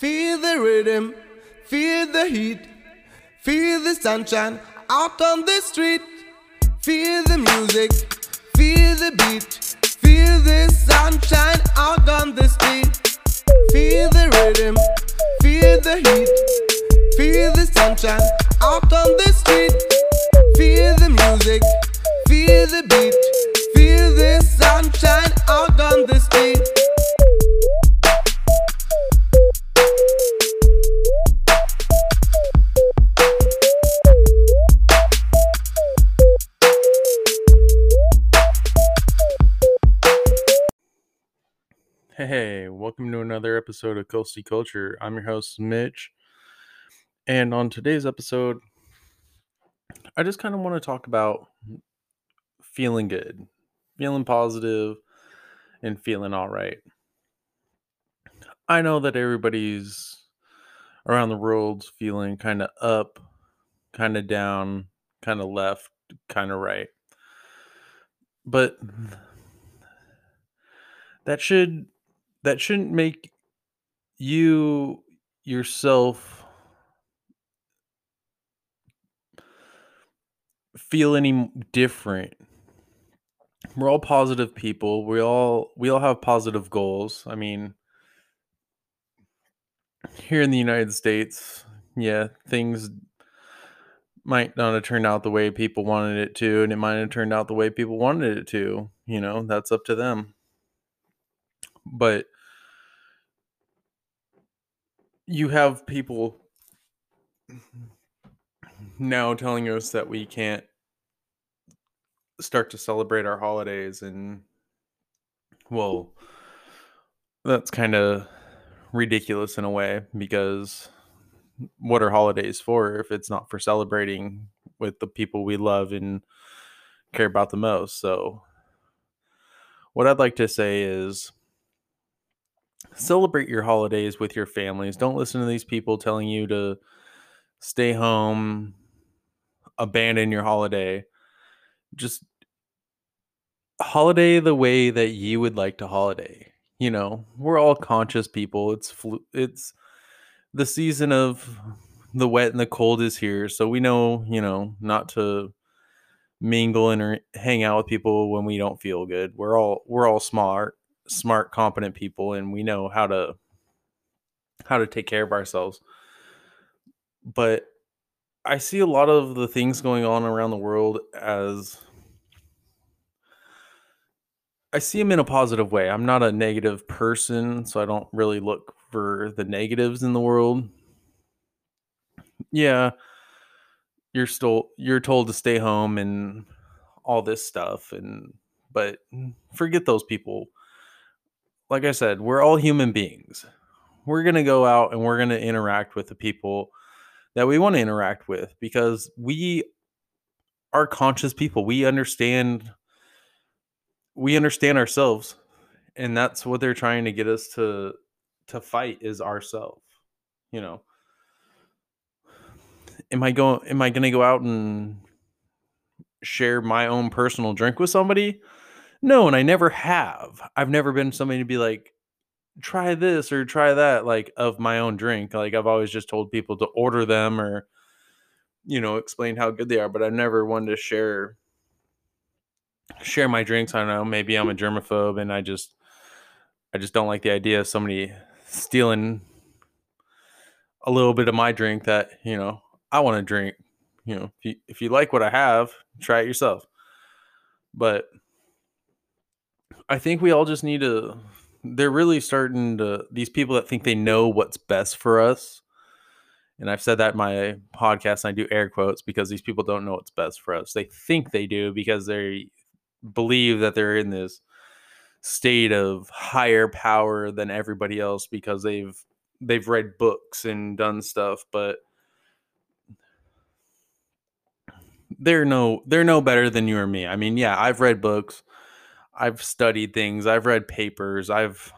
Feel the rhythm, feel the heat, feel the sunshine out on the street. Feel the music, feel the beat, feel the sunshine out on the street. Feel the rhythm, feel the heat, feel the sunshine out on the street. Feel the music, feel the beat, feel the sunshine out on the street. Hey, welcome to another episode of Coasty Culture. I'm your host, Mitch. And on today's episode, I just kind of want to talk about feeling good, feeling positive, and feeling all right. I know that everybody's around the world's feeling kind of up, kind of down, kind of left, kind of right. But that should that shouldn't make you yourself feel any different. We're all positive people. We all we all have positive goals. I mean here in the united states yeah things might not have turned out the way people wanted it to and it might have turned out the way people wanted it to you know that's up to them. But you have people now telling us that we can't start to celebrate our holidays and well that's kind of ridiculous in a way because what are holidays for if it's not for celebrating with the people we love and care about the most? So what i'd like to say is celebrate your holidays with your families. Don't listen to these people telling you to stay home, abandon your holiday. Just holiday the way that you would like to holiday. You know, we're all conscious people. It's flu- it's the season of the wet and the cold is here, so we know, you know, not to mingle and er, hang out with people when we don't feel good. We're all we're all smart smart competent people and we know how to how to take care of ourselves. But i see a lot of the things going on around the world as i see them in a positive way. I'm not a negative person so i don't really look for the negatives in the world. Yeah you're still you're told to stay home and all this stuff and but forget those people like I said, we're all human beings. We're going to go out and we're going to interact with the people that we want to interact with because we are conscious people. We understand we understand ourselves and that's what they're trying to get us to to fight is ourselves. You know. Am I going am I going to go out and share my own personal drink with somebody? No, and I never have. I've never been somebody to be like, try this or try that, like of my own drink. Like I've always just told people to order them or, you know, explain how good they are, but I've never wanted to share share my drinks. I don't know. Maybe I'm a germaphobe and I just I just don't like the idea of somebody stealing a little bit of my drink that, you know, I want to drink. You know, if you if you like what I have, try it yourself. But I think we all just need to. They're really starting to. These people that think they know what's best for us, and I've said that in my podcast, and I do air quotes because these people don't know what's best for us. They think they do because they believe that they're in this state of higher power than everybody else because they've they've read books and done stuff, but they're no they're no better than you or me. I mean, yeah, I've read books. I've studied things, I've read papers, I've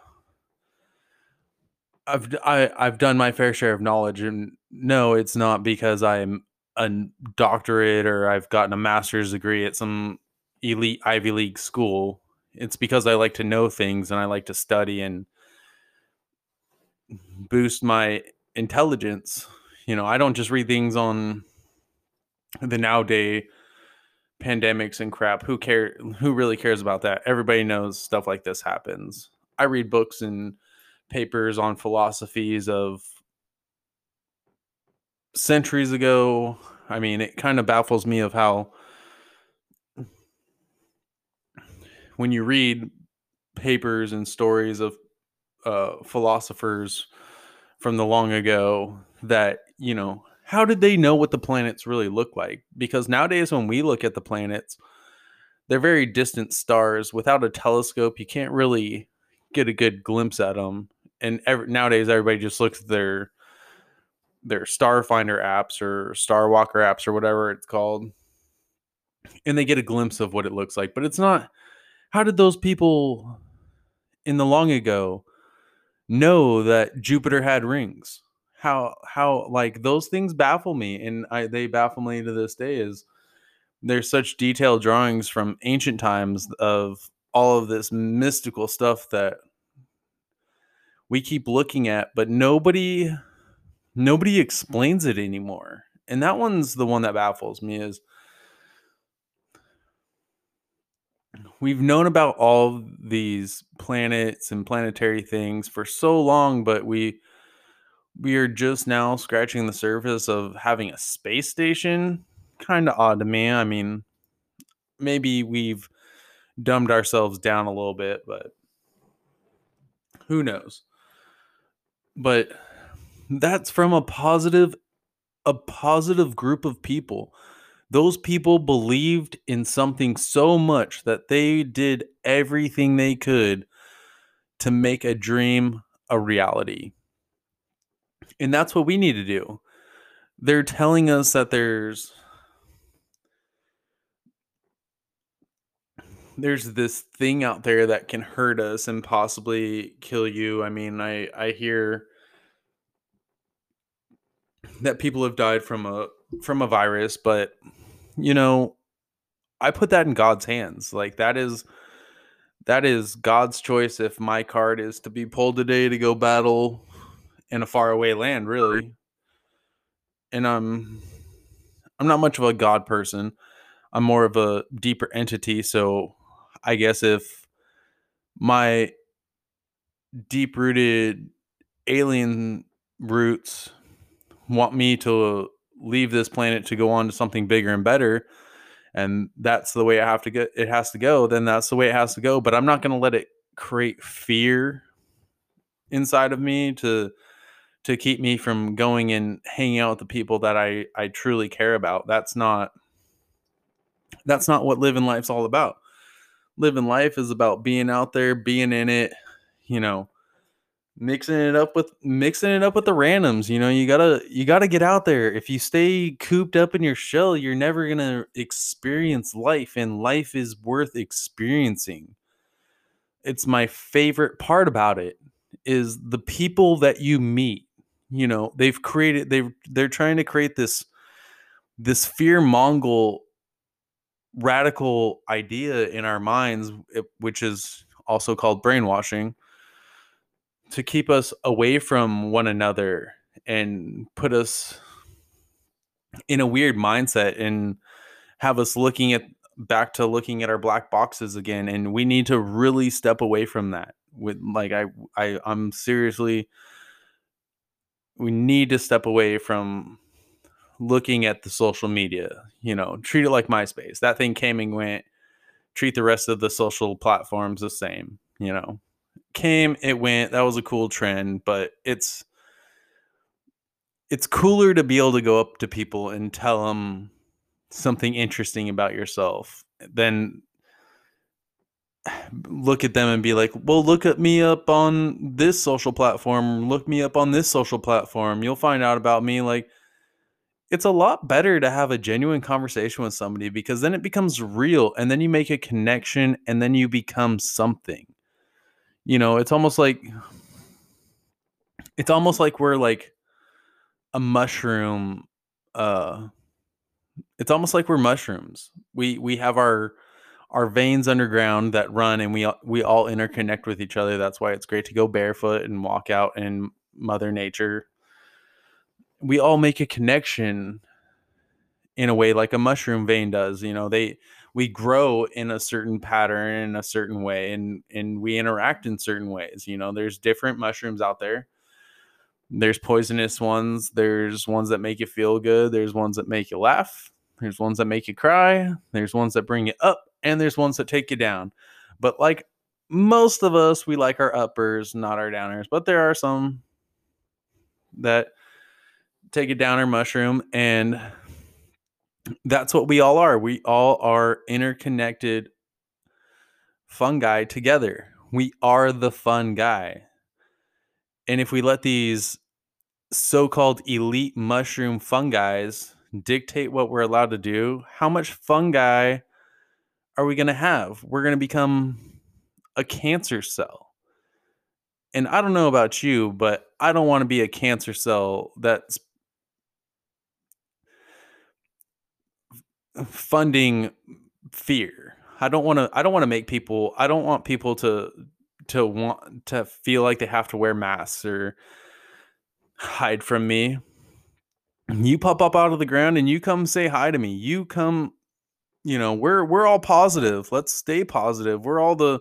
I've I, I've done my fair share of knowledge and no, it's not because I'm a doctorate or I've gotten a master's degree at some elite Ivy League school. It's because I like to know things and I like to study and boost my intelligence. You know, I don't just read things on the nowadays pandemics and crap. Who care who really cares about that? Everybody knows stuff like this happens. I read books and papers on philosophies of centuries ago. I mean, it kind of baffles me of how when you read papers and stories of uh, philosophers from the long ago that you know how did they know what the planets really look like? Because nowadays when we look at the planets they're very distant stars. Without a telescope you can't really get a good glimpse at them and every, nowadays everybody just looks at their their starfinder apps or star walker apps or whatever it's called and they get a glimpse of what it looks like. But it's not how did those people in the long ago know that Jupiter had rings. How how like those things baffle me and I they baffle me to this day is there's such detailed drawings from ancient times of all of this mystical stuff that we keep looking at but nobody nobody explains it anymore. And that one's the one that baffles me is we've known about all these planets and planetary things for so long, but we we are just now scratching the surface of having a space station. Kind of odd to me. I mean, maybe we've dumbed ourselves down a little bit, but who knows? But that's from a positive a positive group of people those people believed in something so much that they did everything they could to make a dream a reality. And that's what we need to do. They're telling us that there's there's this thing out there that can hurt us and possibly kill you. I mean, I I hear that people have died from a from a virus, but you know, I put that in God's hands. Like that is that is God's choice if my card is to be pulled today to go battle in a faraway land, really. And I'm I'm not much of a God person. I'm more of a deeper entity, so I guess if my deep rooted alien roots want me to leave this planet to go on to something bigger and better and that's the way I have to get it has to go then that's the way it has to go but i'm not going to let it create fear inside of me to to keep me from going and hanging out with the people that i i truly care about. That's not that's not what living life's all about. Living life is about being out there being in it you know mixing it up with mixing it up with the randoms you know you gotta you gotta get out there. If you stay cooped up in your shell you're never gonna experience life and life is worth experiencing. It's my favorite part about it is the people that you meet you know they've created they they're trying to create this this fear mongol radical idea in our minds eh, which is also called brainwashing to keep us away from one another and put us in a weird mindset and have us looking at back to looking at our black boxes again. And we need to really step away from that with like i i i'm seriously we need to step away from looking at the social media you know treat it like myspace. That thing came and went. Treat the rest of the social platforms the same you know. Came, it went. That was a cool trend, but it's it's cooler to be able to go up to people and tell them something interesting about yourself than look at them and be like, "Well, look at me up on this social platform. Look me up on this social platform. You'll find out about me." Like it's a lot better to have a genuine conversation with somebody because then it becomes real and then you make a connection and then you become something you know it's almost like it's almost like we're like a mushroom uh it's almost like we're mushrooms we we have our our veins underground that run and we we all interconnect with each other. That's why it's great to go barefoot and walk out in mother nature. We all make a connection in a way like a mushroom vein does you know they we grow in a certain pattern in a certain way and and we interact in certain ways you know there's different mushrooms out there. There's poisonous ones there's ones that make you feel good there's ones that make you laugh there's ones that make you cry there's ones that bring you up and there's ones that take you down. But like most of us we like our uppers not our downers but there are some that take a downer mushroom and that's what we all are. We all are interconnected fungi together. We are the fun guy and if we let these so-called elite mushroom fungi's dictate what we're allowed to do how much fungi are we going to have we're going to become a cancer cell. And I don't know about you, but I don't want to be a cancer cell that's funding fear. I don't want to I don't want to make people I don't want people to to want to feel like they have to wear masks or hide from me. You pop up out of the ground and you come say hi to me. You come you know, we're we're all positive. Let's stay positive. We're all the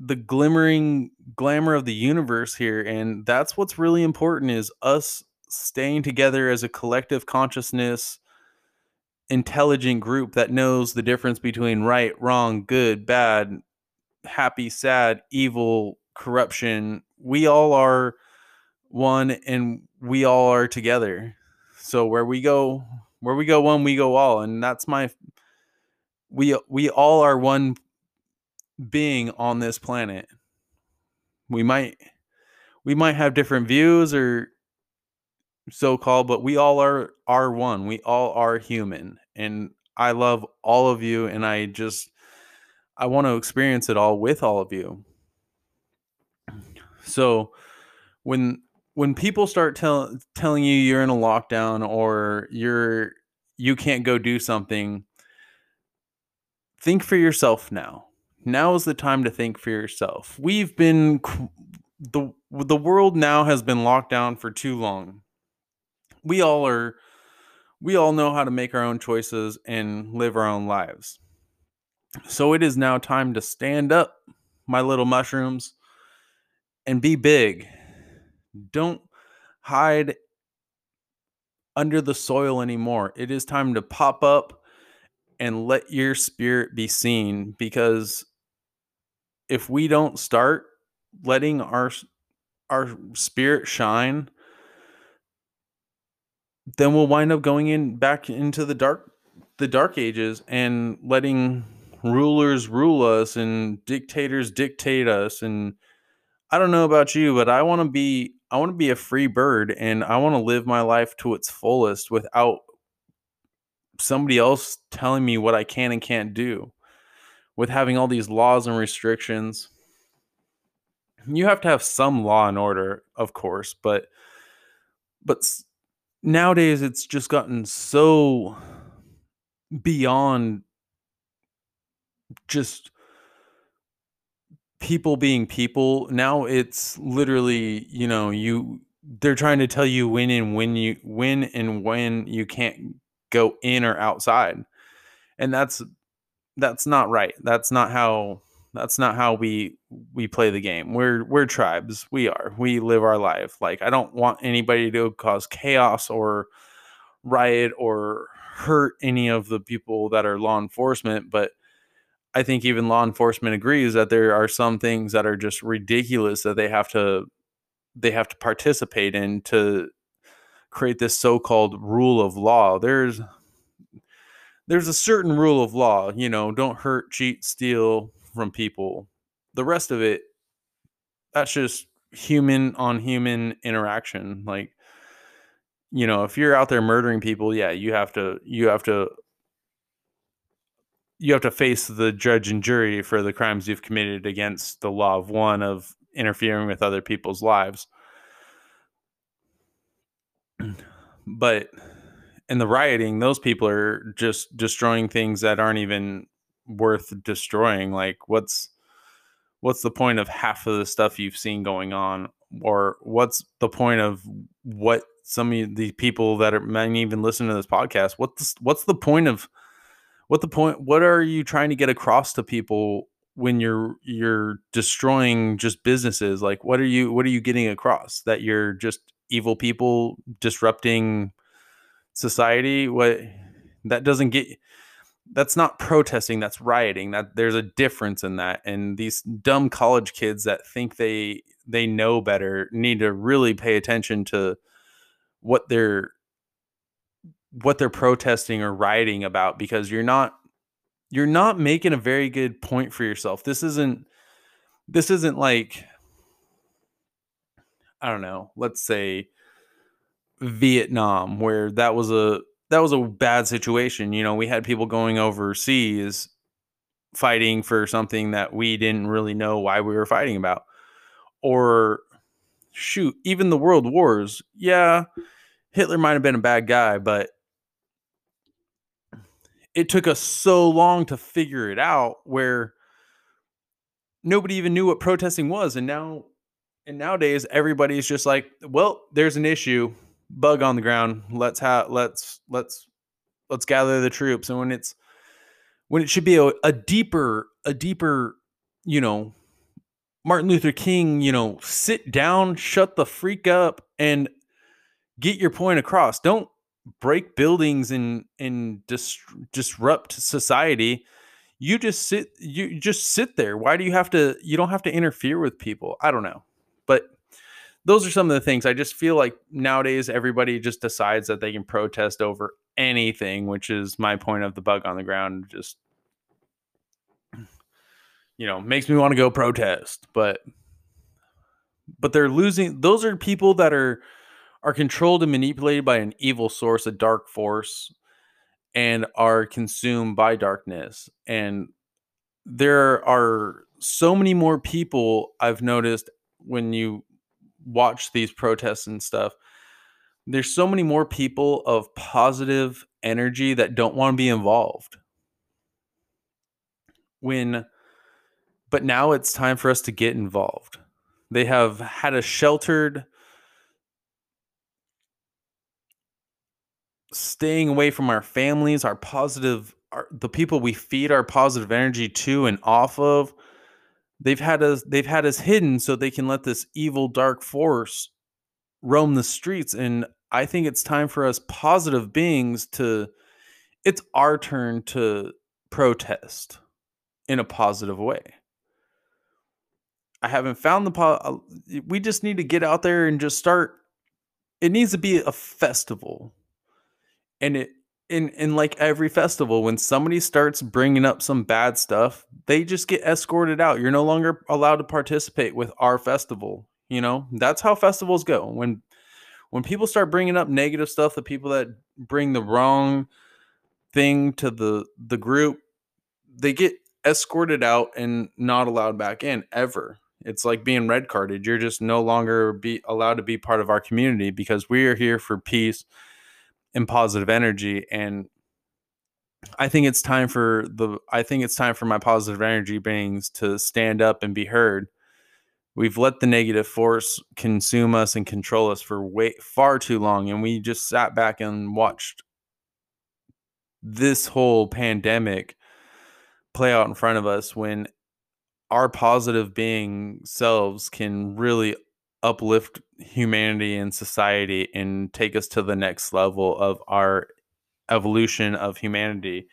the glimmering glamour of the universe here and that's what's really important is us staying together as a collective consciousness intelligent group that knows the difference between right wrong good bad happy sad evil corruption we all are one and we all are together so where we go where we go one we go all and that's my we we all are one being on this planet. We might we might have different views or so called, but we all are are one. We all are human. And I love all of you and I just I want to experience it all with all of you. So when when people start tell, telling you you're in a lockdown or you're you can't go do something, think for yourself now now is the time to think for yourself. We've been the the world now has been locked down for too long. We all are we all know how to make our own choices and live our own lives. So it is now time to stand up, my little mushrooms, and be big. Don't hide under the soil anymore. It is time to pop up and let your spirit be seen because if we don't start letting our our spirit shine then we'll wind up going in back into the dark the dark ages and letting rulers rule us and dictators dictate us and I don't know about you but I want to be I want to be a free bird and I want to live my life to its fullest without somebody else telling me what I can and can't do with having all these laws and restrictions. You have to have some law and order of course but but nowadays it's just gotten so beyond just people being people now it's literally you know you they're trying to tell you when and when you when and when you can't go in or outside and that's that's not right. That's not how that's not how we we play the game. We're we're tribes. We are. We live our life. Like I don't want anybody to cause chaos or riot or hurt any of the people that are law enforcement, but I think even law enforcement agrees that there are some things that are just ridiculous that they have to they have to participate in to create this so-called rule of law. There's there's a certain rule of law, you know, don't hurt, cheat, steal from people. The rest of it, that's just human on human interaction. Like, you know, if you're out there murdering people, yeah, you have to, you have to, you have to face the judge and jury for the crimes you've committed against the law of one of interfering with other people's lives. But in the rioting, those people are just destroying things that aren't even worth destroying. Like what's what's the point of half of the stuff you've seen going on or what's the point of what some of the people that are might even listen to this podcast what's what's the point of what the point what are you trying to get across to people when you're you're destroying just businesses? Like what are you what are you getting across? That you're just evil people disrupting society? What that doesn't get that's not protesting that's rioting. That there's a difference in that and these dumb college kids that think they they know better need to really pay attention to what they're what they're protesting or rioting about because you're not you're not making a very good point for yourself this isn't this isn't like i don't know let's say vietnam where that was a that was a bad situation. You know, we had people going overseas fighting for something that we didn't really know why we were fighting about. Or shoot, even the world wars. Yeah, Hitler might have been a bad guy, but it took us so long to figure it out where nobody even knew what protesting was and now and nowadays everybody's just like well there's an issue bug on the ground. Let's have let's let's let's gather the troops. And when it's when it should be a, a deeper a deeper you know Martin Luther King, you know, sit down, shut the freak up, and get your point across. Don't break buildings and and dis- disrupt society. You just sit you just sit there. Why do you have to you don't have to interfere with people? I don't know. But those are some of the things I just feel like nowadays everybody just decides that they can protest over anything, which is my point of the bug on the ground. Just you know makes me want to go protest, but but they're losing. Those are people that are are controlled and manipulated by an evil source, a dark force, and are consumed by darkness. And there are so many more people I've noticed when you watch these protests and stuff, there's so many more people of positive energy that don't want to be involved. When, but now it's time for us to get involved. They have had a sheltered, staying away from our families, our positive, our, the people we feed our positive energy to and off of they've had us they've had us hidden so they can let this evil dark force roam the streets. And i think it's time for us positive beings to it's our turn to protest in a positive way. I haven't found the po- uh, we just need to get out there and just start it needs to be a festival and it in in like every festival when somebody starts bringing up some bad stuff they just get escorted out. You're no longer allowed to participate with our festival you know? That's how festivals go. When when people start bringing up negative stuff the people that bring the wrong thing to the the group they get escorted out and not allowed back in ever. It's like being red carded you're just no longer be allowed to be part of our community because we are here for peace and positive energy and I think it's time for the I think it's time for my positive energy beings to stand up and be heard. We've let the negative force consume us and control us for way far too long and we just sat back and watched this whole pandemic play out in front of us when our positive being selves can really uplift humanity and society and take us to the next level of our evolution of humanity.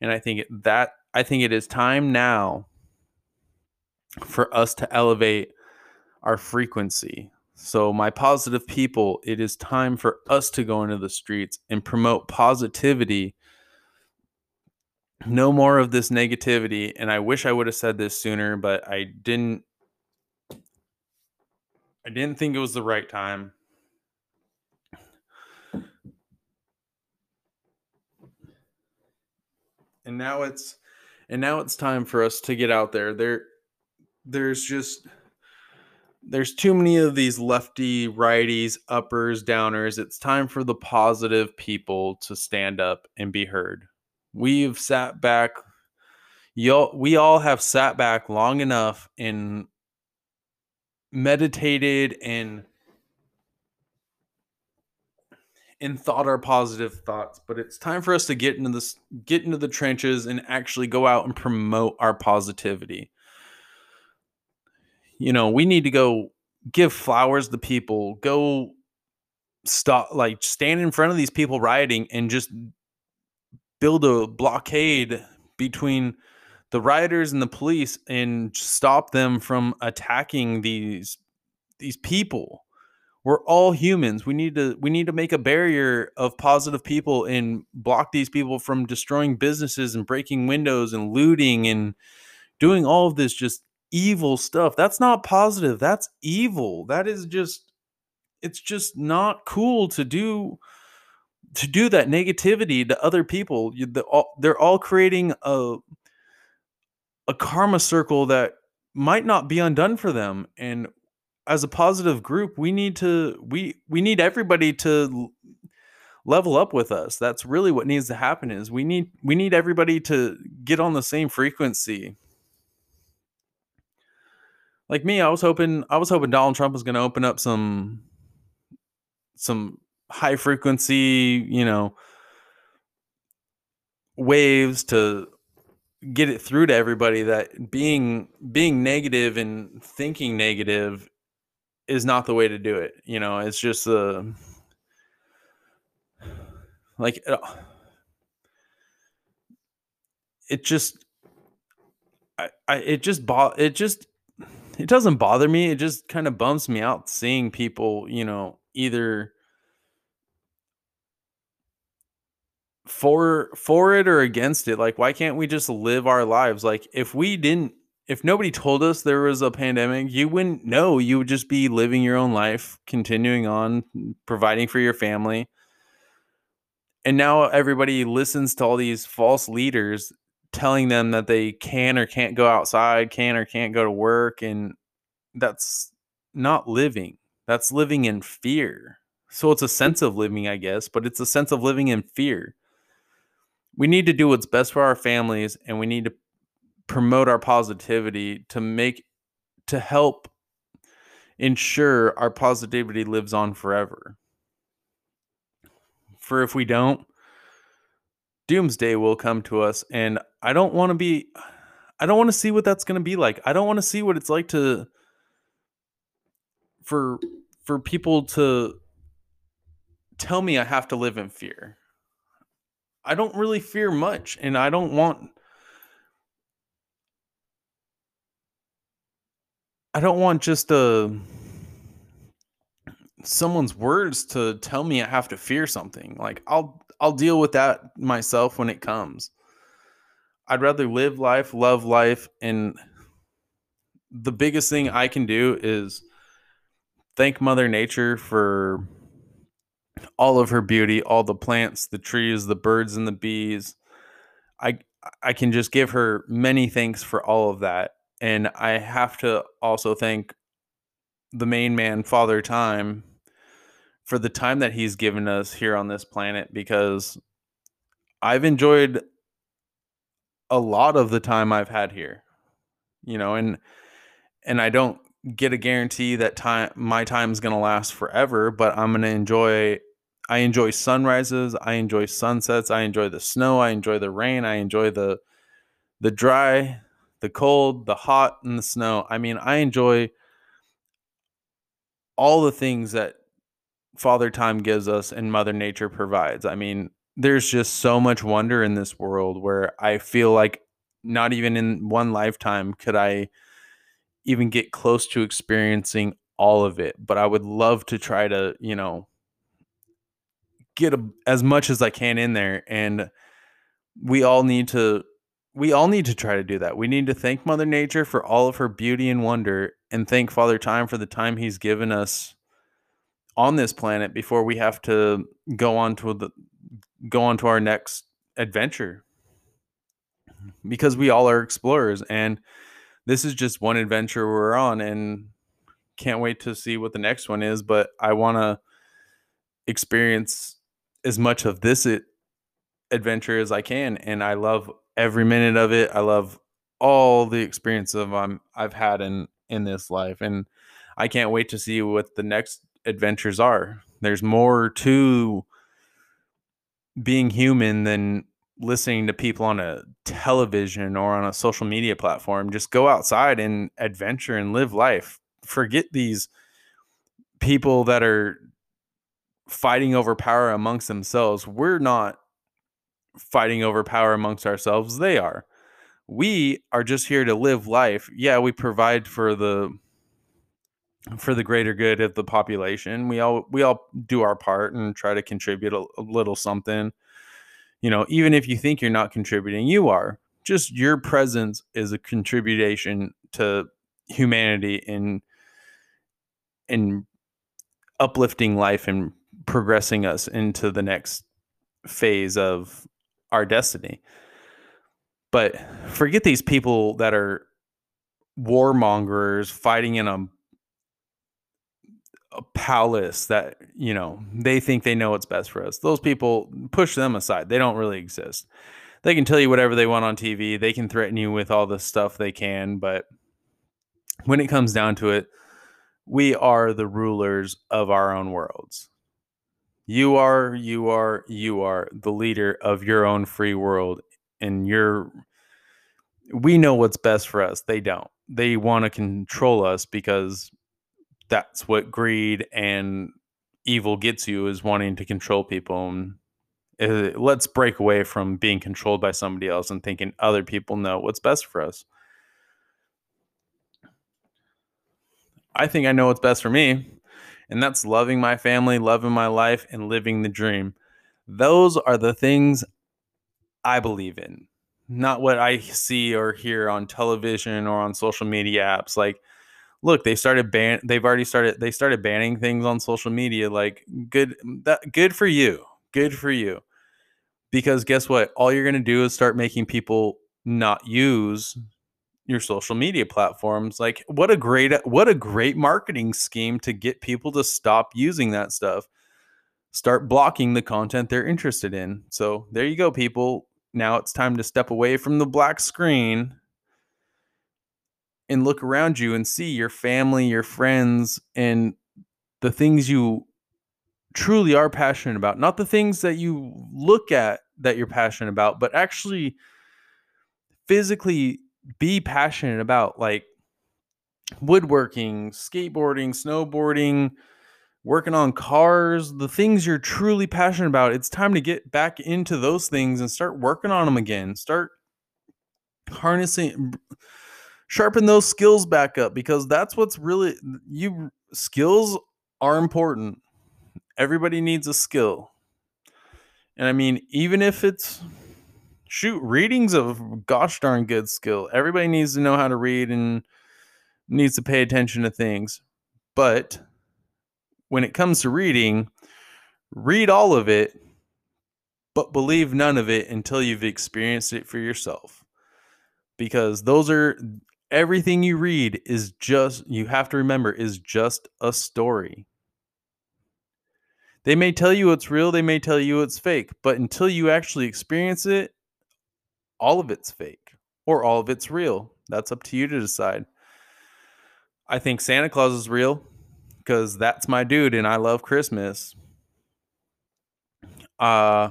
And I think that I think it is time now for us to elevate our frequency. So, my positive people, it is time for us to go into the streets and promote positivity. No more of this negativity. And I wish I would have said this sooner, but I didn't I didn't think it was the right time. And now it's and now it's time for us to get out there. There there's just there's too many of these lefty righties, uppers, downers. It's time for the positive people to stand up and be heard. We've sat back y'all we all have sat back long enough in meditated and and thought our positive thoughts but it's time for us to get into this get into the trenches and actually go out and promote our positivity. You know we need to go give flowers to people go stop like stand in front of these people rioting and just build a blockade between the rioters and the police and stop them from attacking these these people. We're all humans. We need to we need to make a barrier of positive people and block these people from destroying businesses and breaking windows and looting and doing all of this just evil stuff. That's not positive. That's evil. That is just it's just not cool to do to do that negativity to other people. You, the, all, they're all creating a a karma circle that might not be undone for them and as a positive group we need to we we need everybody to level up with us. That's really what needs to happen is we need we need everybody to get on the same frequency. Like me i was hoping i was hoping donald trump was going to open up some some high frequency you know waves to get it through to everybody that being being negative and thinking negative is not the way to do it. You know, it's just the uh, like uh, it just I, I it just bo- it just it doesn't bother me. It just kind of bumps me out seeing people, you know, either for for it or against it like why can't we just live our lives? Like if we didn't if nobody told us there was a pandemic you wouldn't know. You would just be living your own life continuing on mm, providing for your family. And now everybody listens to all these false leaders telling them that they can or can't go outside can or can't go to work and that's not living. That's living in fear. So it's a sense of living i guess but it's a sense of living in fear we need to do what's best for our families and we need to promote our positivity to make to help ensure our positivity lives on forever. For if we don't doomsday will come to us and i don't want to be i don't want to see what that's going to be like. I don't want to see what it's like to for for people to tell me i have to live in fear I don't really fear much, and I don't want. I don't want just a uh, someone's words to tell me I have to fear something. Like I'll I'll deal with that myself when it comes. I'd rather live life, love life, and the biggest thing I can do is thank Mother Nature for all of her beauty, all the plants, the trees, the birds and the bees. I I can just give her many thanks for all of that. And I have to also thank the main man, Father Time, for the time that he's given us here on this planet because I've enjoyed a lot of the time I've had here. You know, and and I don't get a guarantee that time my time is going to last forever, but I'm going to enjoy I enjoy sunrises, I enjoy sunsets, I enjoy the snow, I enjoy the rain, I enjoy the the dry, the cold, the hot and the snow. I mean, I enjoy all the things that Father Time gives us and Mother Nature provides. I mean, there's just so much wonder in this world where I feel like not even in one lifetime could I even get close to experiencing all of it. But I would love to try to, you know, get a, as much as I can in there and we all need to we all need to try to do that. We need to thank Mother Nature for all of her beauty and wonder and thank Father Time for the time he's given us on this planet before we have to go on to the go on to our next adventure. Because we all are explorers and this is just one adventure we're on and can't wait to see what the next one is, but I want to experience as much of this adventure as I can, and I love every minute of it. I love all the experience of um, I've had in in this life, and I can't wait to see what the next adventures are. There's more to being human than listening to people on a television or on a social media platform. Just go outside and adventure and live life. Forget these people that are fighting over power amongst themselves. We're not fighting over power amongst ourselves. They are. We are just here to live life. Yeah, we provide for the for the greater good of the population. We all we all do our part and try to contribute a, a little something. You know, even if you think you're not contributing, you are. Just your presence is a contribution to humanity in in uplifting life and progressing us into the next phase of our destiny. But forget these people that are warmongers fighting in a a palace that you know they think they know what's best for us. Those people push them aside. They don't really exist. They can tell you whatever they want on tv they can threaten you with all the stuff they can but when it comes down to it we are the rulers of our own worlds you are you are you are the leader of your own free world and you're we know what's best for us. They don't. They want to control us because that's what greed and evil gets you is wanting to control people and uh, let's break away from being controlled by somebody else and thinking other people know what's best for us. I think i know what's best for me and that's loving my family loving my life and living the dream. Those are the things i believe in not what i see or hear on television or on social media apps. Like look they started ban they've already started they started banning things on social media like good that good for you good for you. Because guess what? All you're to do is start making people not use your social media platforms like what a great what a great marketing scheme to get people to stop using that stuff. Start blocking the content they're interested in. So there you go people. Now it's time to step away from the black screen and look around you and see your family, your friends, and the things you truly are passionate about. Not the things that you look at that you're passionate about, but actually physically be passionate about, like woodworking, skateboarding, snowboarding, working on cars, the things you're truly passionate about. It's time to get back into those things and start working on them again. Start harnessing sharpen those skills back up because that's what's really you skills are important. Everybody needs a skill. And I mean, even if it's shoot, reading's of gosh darn good skill. Everybody needs to know how to read and needs to pay attention to things. But when it comes to reading, read all of it, but believe none of it until you've experienced it for yourself. Because those are everything you read is just you have to remember is just a story. They may tell you it's real, they may tell you it's fake, but until you actually experience it, all of it's fake or all of it's real. That's up to you to decide. I think Santa Claus is real because that's my dude and I love Christmas. Uh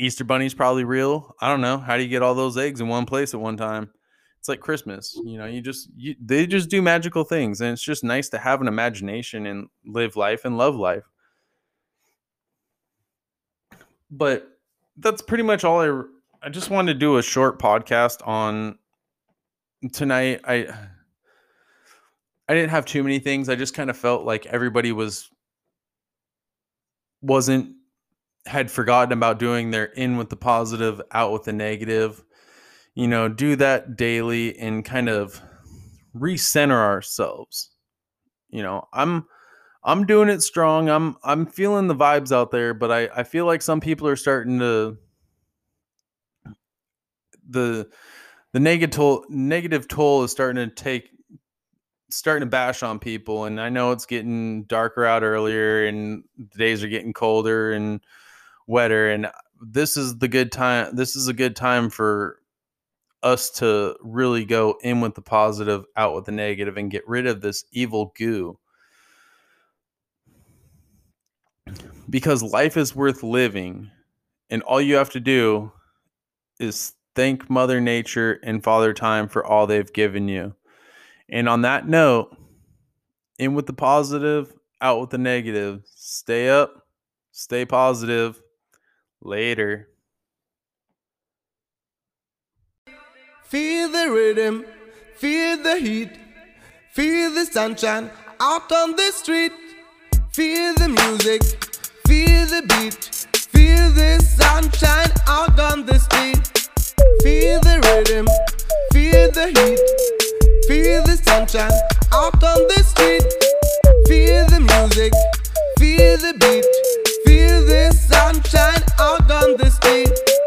Easter Bunny's probably real. I don't know. How do you get all those eggs in one place at one time? it's like Christmas. You know, you just you, they just do magical things, and it's just nice to have an imagination and live life and love life. But that's pretty much all I. I just wanted to do a short podcast on tonight. I I didn't have too many things. I just kind of felt like everybody was wasn't had forgotten about doing their in with the positive, out with the negative you know, do that daily and kind of recenter ourselves. You know, I'm I'm doing it strong. I'm I'm feeling the vibes out there, but I I feel like some people are starting to the the negative toll, negative toll is starting to take starting to bash on people and i know it's getting darker out earlier and the days are getting colder and wetter and this is the good time this is a good time for us to really go in with the positive out with the negative and get rid of this evil goo. Because life is worth living and all you have to do is thank mother nature and father time for all they've given you and on that note in with the positive out with the negative stay up stay positive later Feel the rhythm, feel the heat, feel the sunshine out on the street. Feel the music, feel the beat, feel the sunshine out on the street. Feel the rhythm, feel the heat, feel the sunshine out on the street. Feel the music, feel the beat, feel the sunshine out on the street.